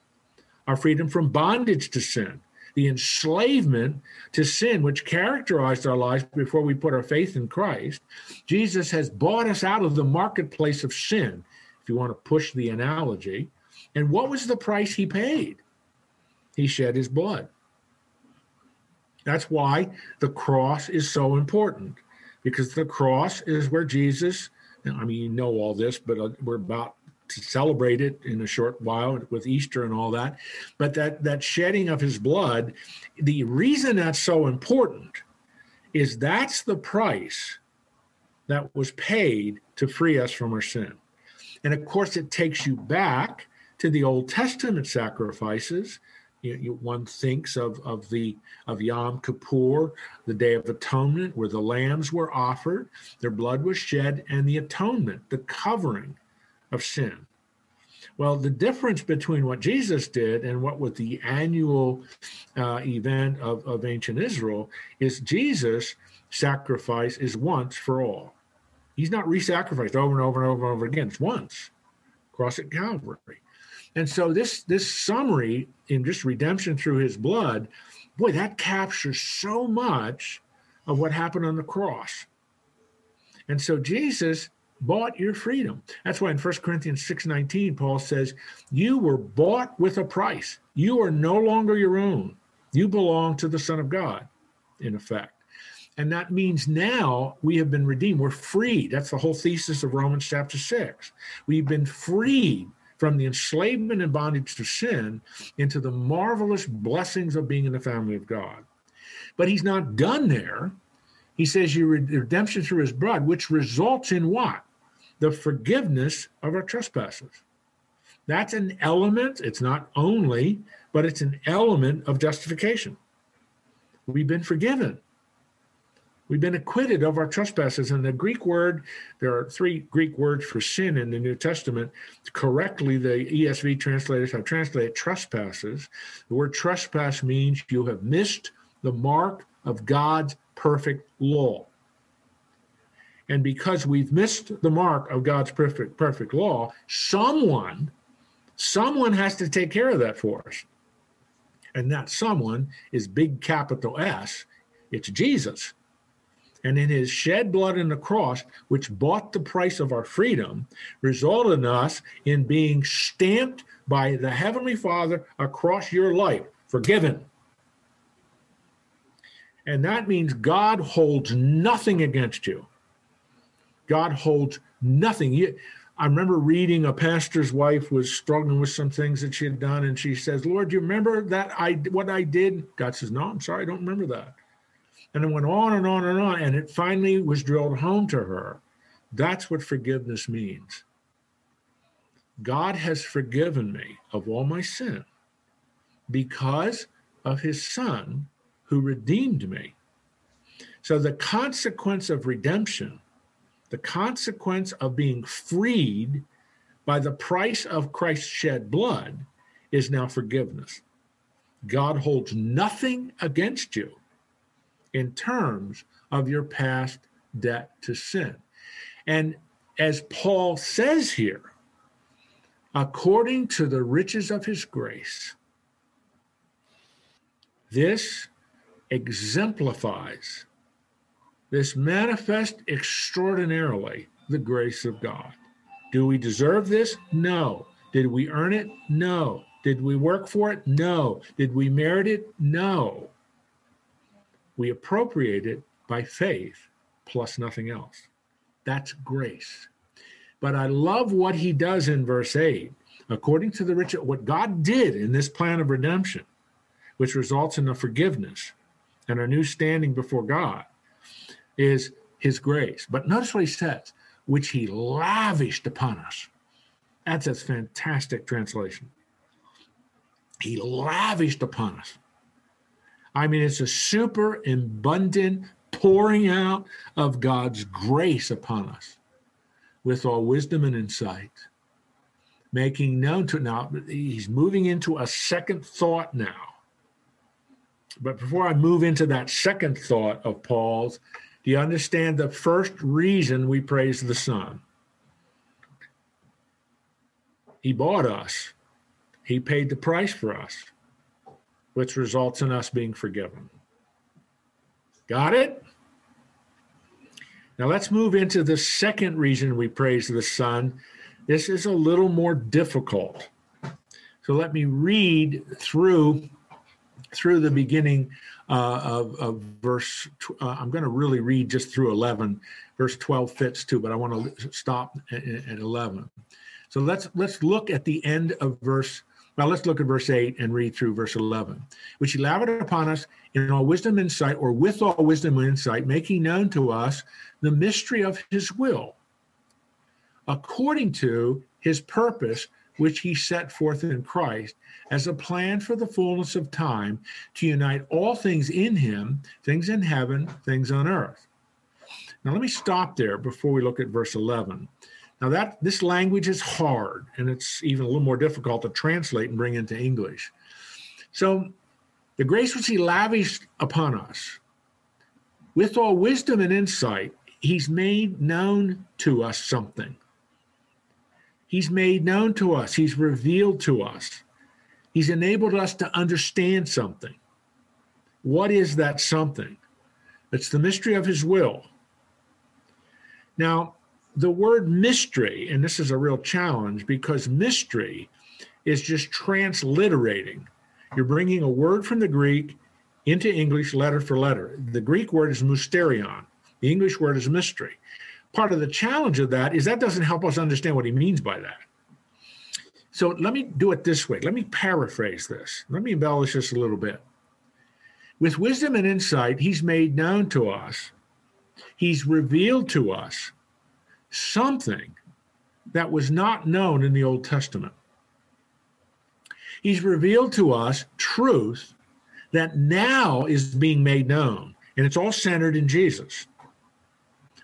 Our freedom from bondage to sin the enslavement to sin, which characterized our lives before we put our faith in Christ. Jesus has bought us out of the marketplace of sin, if you want to push the analogy. And what was the price he paid? He shed his blood. That's why the cross is so important, because the cross is where Jesus, I mean, you know all this, but uh, we're about celebrate it in a short while with Easter and all that. But that that shedding of his blood, the reason that's so important is that's the price that was paid to free us from our sin. And of course, it takes you back to the Old Testament sacrifices. You, you, one thinks of, of the of Yom Kippur, the Day of Atonement, where the lambs were offered, their blood was shed, and the atonement, the covering of sin. Well, the difference between what Jesus did and what was the annual uh, event of, of ancient Israel is Jesus' sacrifice is once for all. He's not re-sacrificed over and over and over and over again. It's once, cross at Calvary. And so this this summary in just redemption through his blood, boy, that captures so much of what happened on the cross. And so Jesus bought your freedom. That's why in 1 Corinthians 6:19 Paul says, "You were bought with a price. You are no longer your own. You belong to the Son of God." In effect. And that means now we have been redeemed. We're free. That's the whole thesis of Romans chapter 6. We've been freed from the enslavement and bondage to sin into the marvelous blessings of being in the family of God. But he's not done there He says you redemption through his blood, which results in what? The forgiveness of our trespasses. That's an element. It's not only, but it's an element of justification. We've been forgiven. We've been acquitted of our trespasses. And the Greek word, there are three Greek words for sin in the New Testament. Correctly, the ESV translators have translated trespasses. The word trespass means you have missed the mark of God's perfect law. And because we've missed the mark of God's perfect perfect law, someone someone has to take care of that for us. And that someone is big capital S. It's Jesus and in his shed blood on the cross, which bought the price of our freedom, resulted in us in being stamped by the Heavenly Father across your life, forgiven. And that means God holds nothing against you. God holds nothing. You, I remember reading a pastor's wife was struggling with some things that she had done, and she says, "Lord, do you remember that I what I did?" God says, "No, I'm sorry, I don't remember that." And it went on and on and on. And it finally was drilled home to her. That's what forgiveness means. God has forgiven me of all my sin because of his son who redeemed me. So the consequence of redemption, the consequence of being freed by the price of Christ's shed blood is now forgiveness. God holds nothing against you in terms of your past debt to sin. And as Paul says here, according to the riches of his grace, this exemplifies, this manifests extraordinarily the grace of God. Do we deserve this? No. Did we earn it? No. Did we work for it? No. Did we merit it? No we appropriate it by faith plus nothing else. That's grace. But I love what he does in verse 8. According to the rich, what God did in this plan of redemption, which results in a forgiveness and a new standing before God, is his grace. But notice what he says, which he lavished upon us. That's a fantastic translation. He lavished upon us. I mean, it's a super abundant pouring out of God's grace upon us with all wisdom and insight, making known to now, he's moving into a second thought now. But before I move into that second thought of Paul's, do you understand the first reason we praise the Son? He bought us, He paid the price for us which results in us being forgiven. Got it? Now let's move into the second reason we praise the Son. This is a little more difficult. So let me read through through the beginning uh, of, of, verse. Uh, I'm going to really read just through 11. Verse 12 fits too, but I want to stop at, at 11. So let's let's look at the end of verse now let's look at verse 8 and read through verse 11. Which he lavished upon us in all wisdom and insight, or with all wisdom and insight, making known to us the mystery of his will, according to his purpose, which he set forth in Christ as a plan for the fullness of time to unite all things in him, things in heaven, things on earth. Now let me stop there before we look at verse 11. Now that this language is hard and it's even a little more difficult to translate and bring into English. So the grace which he lavished upon us with all wisdom and insight, he's made known to us something. He's made known to us, he's revealed to us. He's enabled us to understand something. What is that something? It's the mystery of his will. Now, the word mystery, and this is a real challenge because mystery is just transliterating. You're bringing a word from the Greek into English letter for letter. The Greek word is mysterion, the English word is mystery. Part of the challenge of that is that doesn't help us understand what he means by that. So let me do it this way. Let me paraphrase this. Let me embellish this a little bit. With wisdom and insight, he's made known to us He's revealed to us something that was not known in the Old Testament. He's revealed to us truth that now is being made known, and it's all centered in Jesus.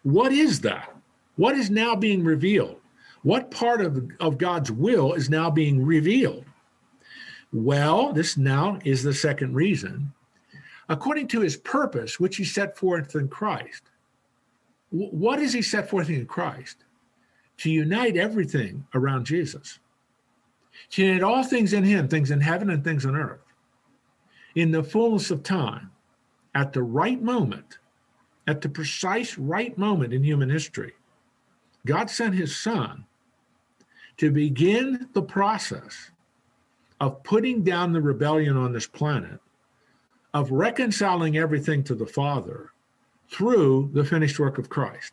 What is that? What is now being revealed? What part of, of God's will is now being revealed? Well, this now is the second reason. According to his purpose, which he set forth in Christ. What is he set forth in Christ? To unite everything around Jesus, to unite all things in him, things in heaven and things on earth, in the fullness of time, at the right moment, at the precise right moment in human history. God sent his son to begin the process of putting down the rebellion on this planet, of reconciling everything to the Father through the finished work of Christ.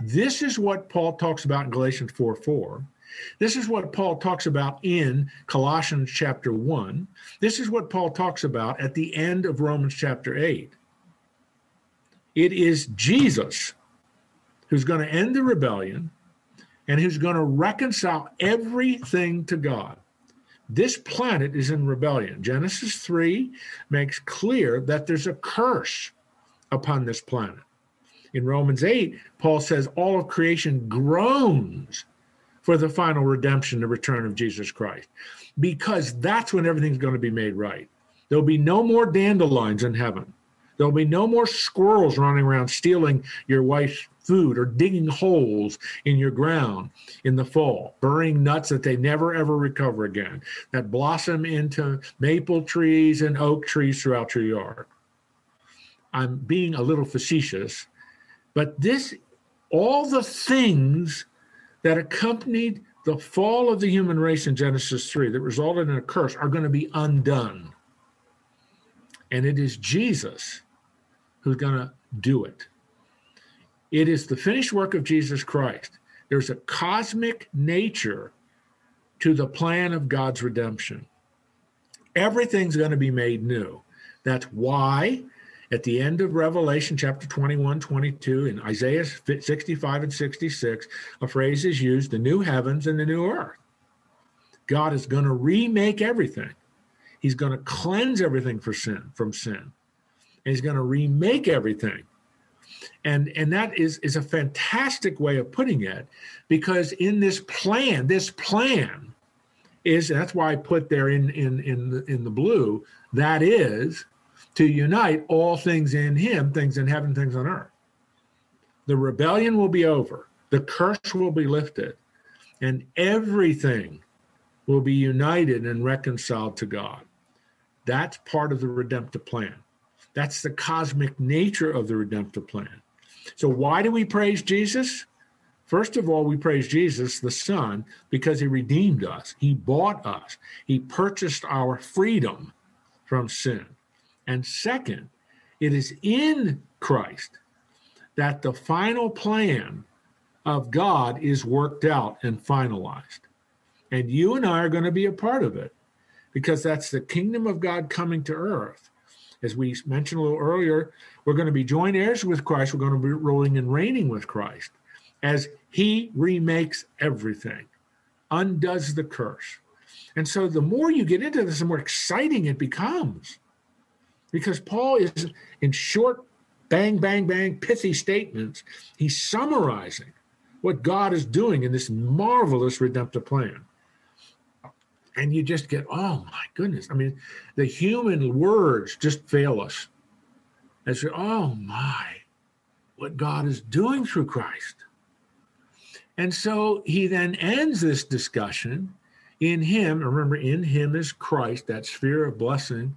This is what Paul talks about in Galatians 4 4. This is what Paul talks about in Colossians chapter 1. This is what Paul talks about at the end of Romans chapter 8. It is Jesus who's going to end the rebellion and who's going to reconcile everything to God. This planet is in rebellion. Genesis 3 makes clear that there's a curse upon this planet. In Romans 8, Paul says all of creation groans for the final redemption, the return of Jesus Christ, because that's when everything's going to be made right. There'll be no more dandelions in heaven. There'll be no more squirrels running around stealing your wife's food or digging holes in your ground in the fall, burying nuts that they never ever recover again, that blossom into maple trees and oak trees throughout your yard. I'm being a little facetious, but this, all the things that accompanied the fall of the human race in Genesis 3 that resulted in a curse are going to be undone. And it is Jesus who's going to do it. It is the finished work of Jesus Christ. There's a cosmic nature to the plan of God's redemption. Everything's going to be made new. That's why at the end of Revelation chapter 21, 22, in Isaiah 65 and 66, a phrase is used the new heavens and the new earth. God is going to remake everything. He's going to cleanse everything for sin from sin. And he's going to remake everything. And and that is is a fantastic way of putting it because in this plan this plan is that's why i put there in in in the, in the blue that is to unite all things in him things in heaven things on earth. The rebellion will be over the curse will be lifted and everything will be united and reconciled to god. That's part of the redemptive plan that's the cosmic nature of the redemptive plan. So, why do we praise Jesus? First of all, we praise Jesus, the Son, because he redeemed us. He bought us. He purchased our freedom from sin. And second, it is in Christ that the final plan of God is worked out and finalized. And you and I are going to be a part of it because that's the kingdom of God coming to earth as we mentioned a little earlier, we're going to be joint heirs with Christ. We're going to be ruling and reigning with Christ as he remakes everything, undoes the curse. And so the more you get into this, the more exciting it becomes. Because Paul is in short, bang, bang, bang, pithy statements, he's summarizing what God is doing in this marvelous redemptive plan and you just get, oh my goodness. I mean, the human words just fail us. And say, oh my, what God is doing through Christ. And so he then ends this discussion in him. Remember, in him is Christ, that sphere of blessing.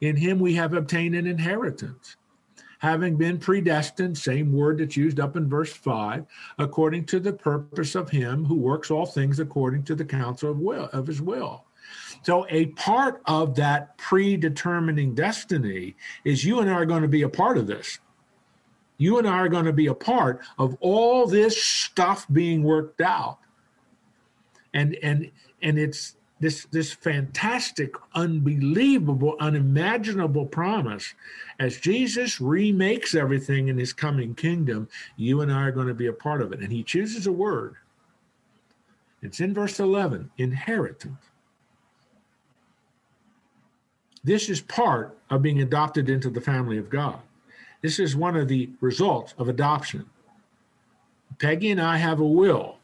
In him we have obtained an inheritance having been predestined, same word that's used up in verse 5, according to the purpose of him who works all things according to the counsel of will of his will. So a part of that predetermining destiny is you and I are going to be a part of this. You and I are going to be a part of all this stuff being worked out. And and and it's this this fantastic, unbelievable, unimaginable promise. As Jesus remakes everything in his coming kingdom, you and I are going to be a part of it. And he chooses a word. It's in verse 11 inheritance. This is part of being adopted into the family of God. This is one of the results of adoption. Peggy and I have a will.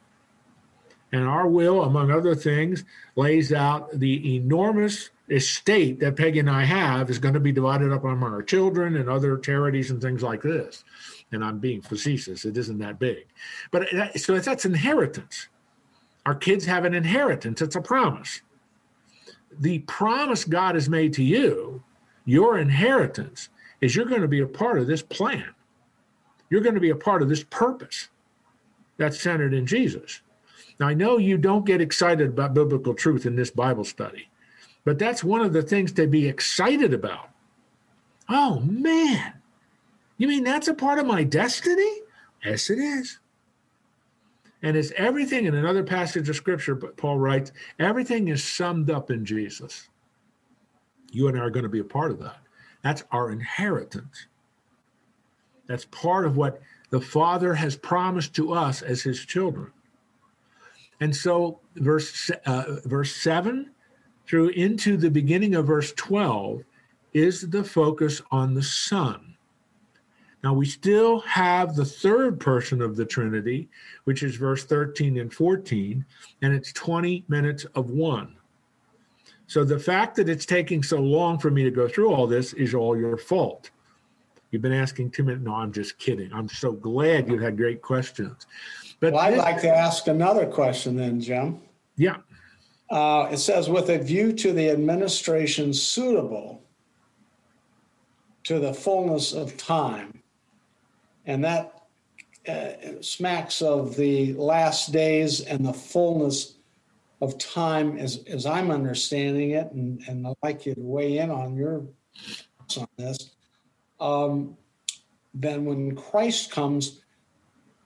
And our will, among other things, lays out the enormous estate that Peggy and I have is going to be divided up among our children and other charities and things like this. And I'm being facetious, it isn't that big. But so that's inheritance. Our kids have an inheritance, it's a promise. The promise God has made to you, your inheritance, is you're going to be a part of this plan. You're going to be a part of this purpose that's centered in Jesus. Now, I know you don't get excited about biblical truth in this Bible study, but that's one of the things to be excited about. Oh, man. You mean that's a part of my destiny? Yes, it is. And it's everything in another passage of scripture, but Paul writes, everything is summed up in Jesus. You and I are going to be a part of that. That's our inheritance. That's part of what the Father has promised to us as his children. And so, verse, uh, verse 7 through into the beginning of verse 12 is the focus on the Son. Now, we still have the third person of the Trinity, which is verse 13 and 14, and it's 20 minutes of one. So the fact that it's taking so long for me to go through all this is all your fault. You've been asking too many. No, I'm just kidding. I'm so glad you had great questions. But well, I'd this, like to ask another question then, Jim. Yeah. Uh, it says, with a view to the administration suitable to the fullness of time. And that uh, smacks of the last days and the fullness of time as, as I'm understanding it. And, and I'd like you to weigh in on your thoughts on this. Um, then when Christ comes,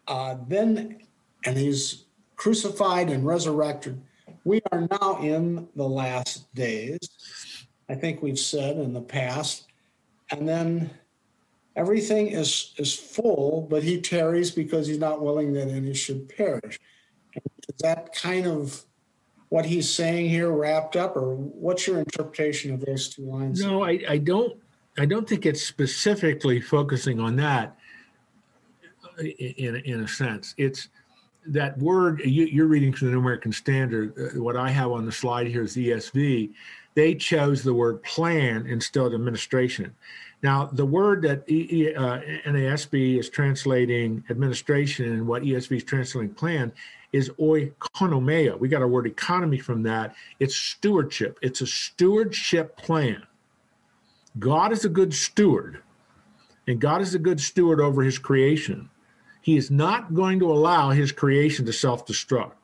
uh, then and he's crucified and resurrected. We are now in the last days. I think we've said in the past. And then everything is is full, but he tarries because he's not willing that any should perish. Is that kind of what he's saying here wrapped up, or what's your interpretation of those two lines? No, I, I don't. I don't think it's specifically focusing on that. Uh, in in a sense, it's that word you, are reading from the New American Standard. Uh, what I have on the slide here is ESV. They chose the word plan instead of administration. Now, the word that uh, NASB is translating administration and what ESV is translating plan is oikonomia. We got our word economy from that. It's stewardship. It's a stewardship plan. God is a good steward, and God is a good steward over his creation. He is not going to allow his creation to self destruct.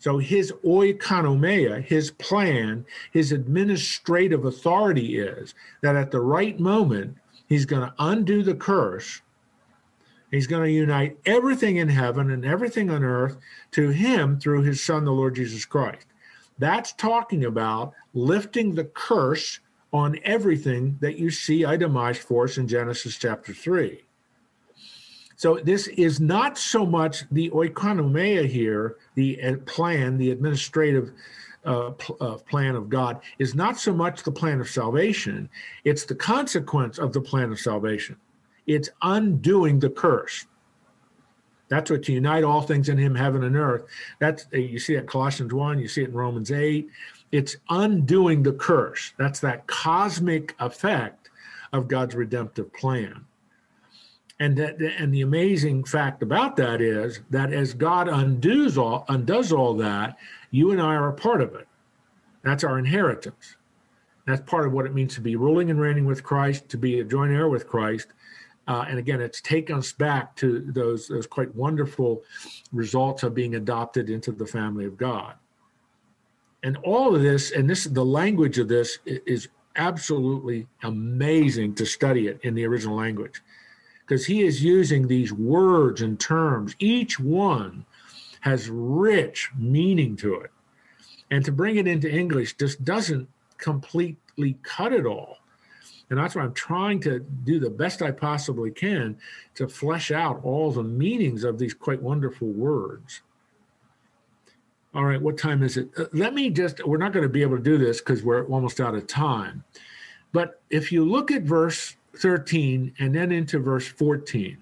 So his oikonomia, his plan, his administrative authority is that at the right moment, he's going to undo the curse. He's going to unite everything in heaven and everything on earth to him through his son, the Lord Jesus Christ. That's talking about lifting the curse on everything that you see itemized for us in Genesis chapter 3. So this is not so much the oikonomia here, the uh, plan, the administrative uh, pl- uh, plan of God, is not so much the plan of salvation, it's the consequence of the plan of salvation. It's undoing the curse. That's what to unite all things in Him, heaven and earth. That's uh, you see it in Colossians one, you see it in Romans eight. It's undoing the curse. That's that cosmic effect of God's redemptive plan. And that, and the amazing fact about that is that as God undoes all undoes all that, you and I are a part of it. That's our inheritance. That's part of what it means to be ruling and reigning with Christ, to be a joint heir with Christ. Uh, and again, it's taken us back to those those quite wonderful results of being adopted into the family of God. And all of this, and this the language of this is absolutely amazing to study it in the original language because he is using these words and terms. Each one has rich meaning to it. And to bring it into English just doesn't completely cut it all. And that's why I'm trying to do the best I possibly can to flesh out all the meanings of these quite wonderful words. All right, what time is it? Uh, let me just, we're not going to be able to do this because we're almost out of time. But if you look at verse 13 and then into verse 14,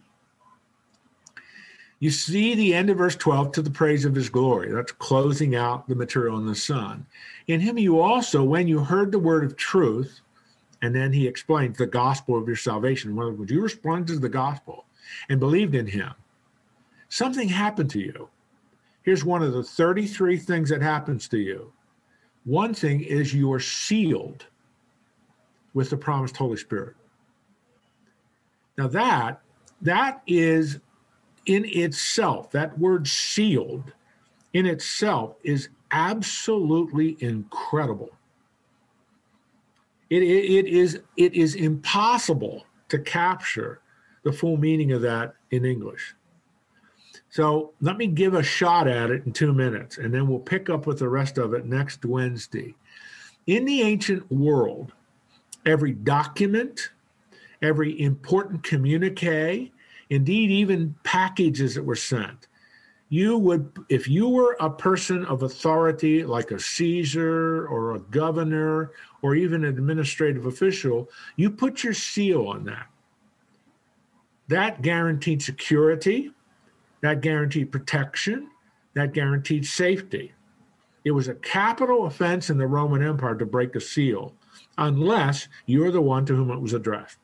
you see the end of verse 12 to the praise of his glory. That's closing out the material in the Son. In him you also, when you heard the word of truth, and then he explains the gospel of your salvation. Words, you responded to the gospel and believed in him. Something happened to you. Here's one of the 33 things that happens to you. One thing is you are sealed with the promised Holy Spirit. Now that that is in itself, that word sealed in itself is absolutely incredible. It, it, it is it is impossible to capture the full meaning of that in English. So let me give a shot at it in two minutes, and then we'll pick up with the rest of it next Wednesday. In the ancient world, every document, every important communique, indeed, even packages that were sent, you would, if you were a person of authority like a Caesar or a governor or even an administrative official, you put your seal on that. That guaranteed security that guaranteed protection, that guaranteed safety. It was a capital offense in the Roman Empire to break a seal, unless you're the one to whom it was addressed.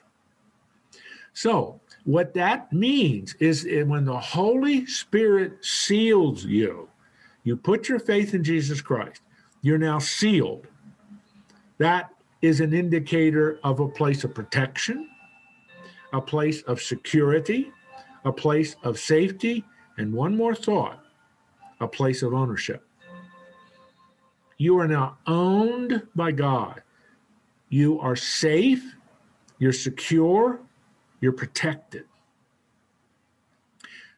So, what that means is when the Holy Spirit seals you, you put your faith in Jesus Christ, you're now sealed. That is an indicator of a place of protection, a place of security, a place of safety, and one more thought a place of ownership. You are now owned by God. You are safe, you're secure, you're protected.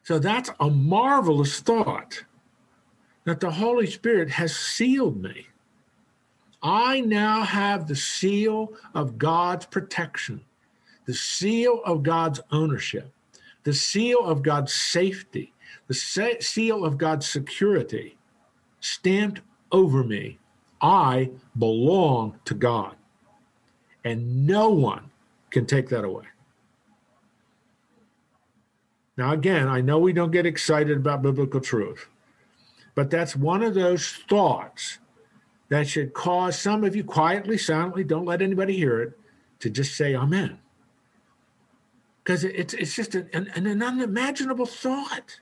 So that's a marvelous thought that the Holy Spirit has sealed me. I now have the seal of God's protection, the seal of God's ownership the seal of God's safety, the seal of God's security stamped over me. I belong to God. And no one can take that away. Now, again, I know we don't get excited about biblical truth, but that's one of those thoughts that should cause some of you quietly, silently, don't let anybody hear it, to just say amen because it's it's just an, an, an unimaginable thought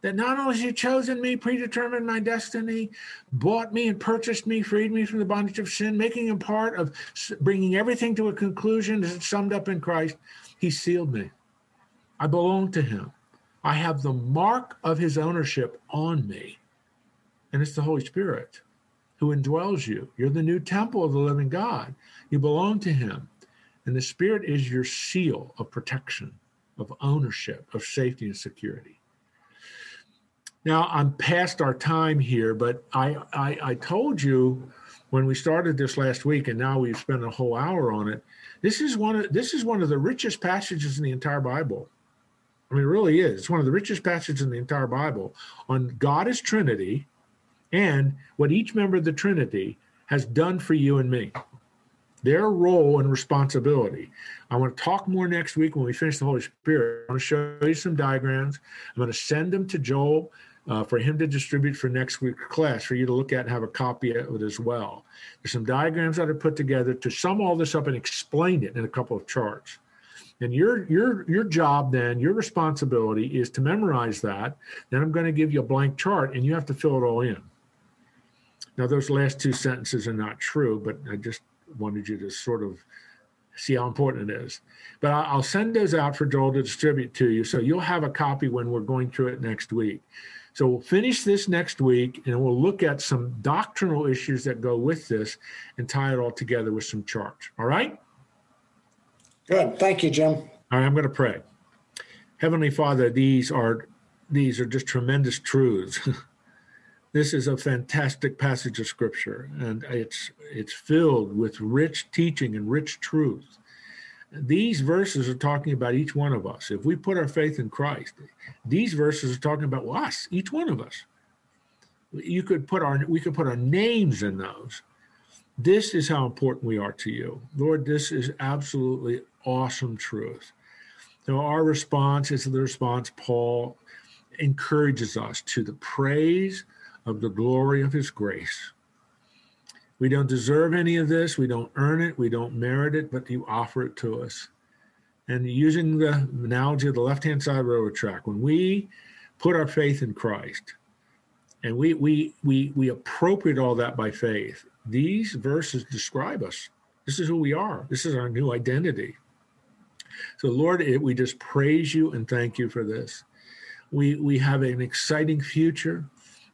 that not only has he chosen me, predetermined my destiny, bought me and purchased me, freed me from the bondage of sin, making him part of bringing everything to a conclusion as it's summed up in Christ, he sealed me. I belong to him. I have the mark of his ownership on me. And it's the Holy Spirit who indwells you. You're the new temple of the living God. You belong to him. And the Spirit is your seal of protection, of ownership, of safety and security. Now, I'm past our time here, but I, I, I told you when we started this last week, and now we've spent a whole hour on it. This is one of this is one of the richest passages in the entire Bible. I mean, it really is. It's one of the richest passages in the entire Bible on God as Trinity and what each member of the Trinity has done for you and me their role and responsibility. I want to talk more next week when we finish the Holy Spirit. I want to show you some diagrams. I'm going to send them to Joel uh, for him to distribute for next week's class for you to look at and have a copy of it as well. There's some diagrams that are put together to sum all this up and explain it in a couple of charts. And your your your job then, your responsibility is to memorize that. Then I'm going to give you a blank chart and you have to fill it all in. Now those last two sentences are not true, but I just wanted you to sort of see how important it is. But I'll send those out for Joel to distribute to you. So you'll have a copy when we're going through it next week. So we'll finish this next week and we'll look at some doctrinal issues that go with this and tie it all together with some charts. All right? Good. Thank you, Jim. All right, I'm going to pray. Heavenly Father, these are these are just tremendous truths. This is a fantastic passage of scripture, and it's it's filled with rich teaching and rich truth. These verses are talking about each one of us. If we put our faith in Christ, these verses are talking about us, each one of us. You could put our we could put our names in those. This is how important we are to you. Lord, this is absolutely awesome truth. So our response is the response Paul encourages us to the praise of the glory of his grace. We don't deserve any of this. We don't earn it. We don't merit it, but you offer it to us. And using the analogy of the left hand side railroad track, when we put our faith in Christ and we, we, we, we appropriate all that by faith, these verses describe us. This is who we are, this is our new identity. So, Lord, it, we just praise you and thank you for this. We, we have an exciting future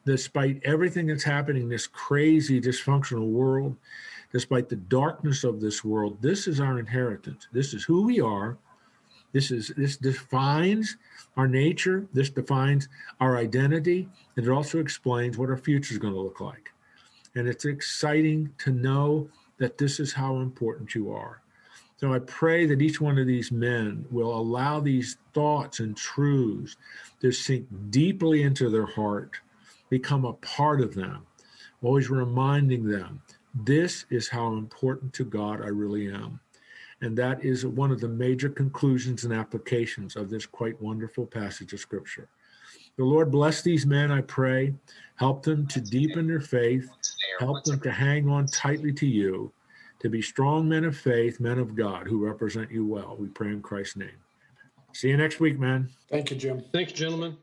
despite everything that's happening in this crazy dysfunctional world despite the darkness of this world. This is our inheritance. This is who we are. This is this defines our nature. This defines our identity. And it also explains what our future is going to look like. And it's exciting to know that this is how important you are so i pray that each one of these men will allow these thoughts and truths to sink deeply into their heart become a part of them, always reminding them this is how important to God I really am. And that is one of the major conclusions and applications of this quite wonderful passage of Scripture. The Lord bless these men, I pray. Help them to deepen their faith. Help them to hang on tightly to you, to be strong men of faith, men of God who represent you well. We pray in Christ's name. See you next week, man. Thank you, Jim. Thank you, gentlemen.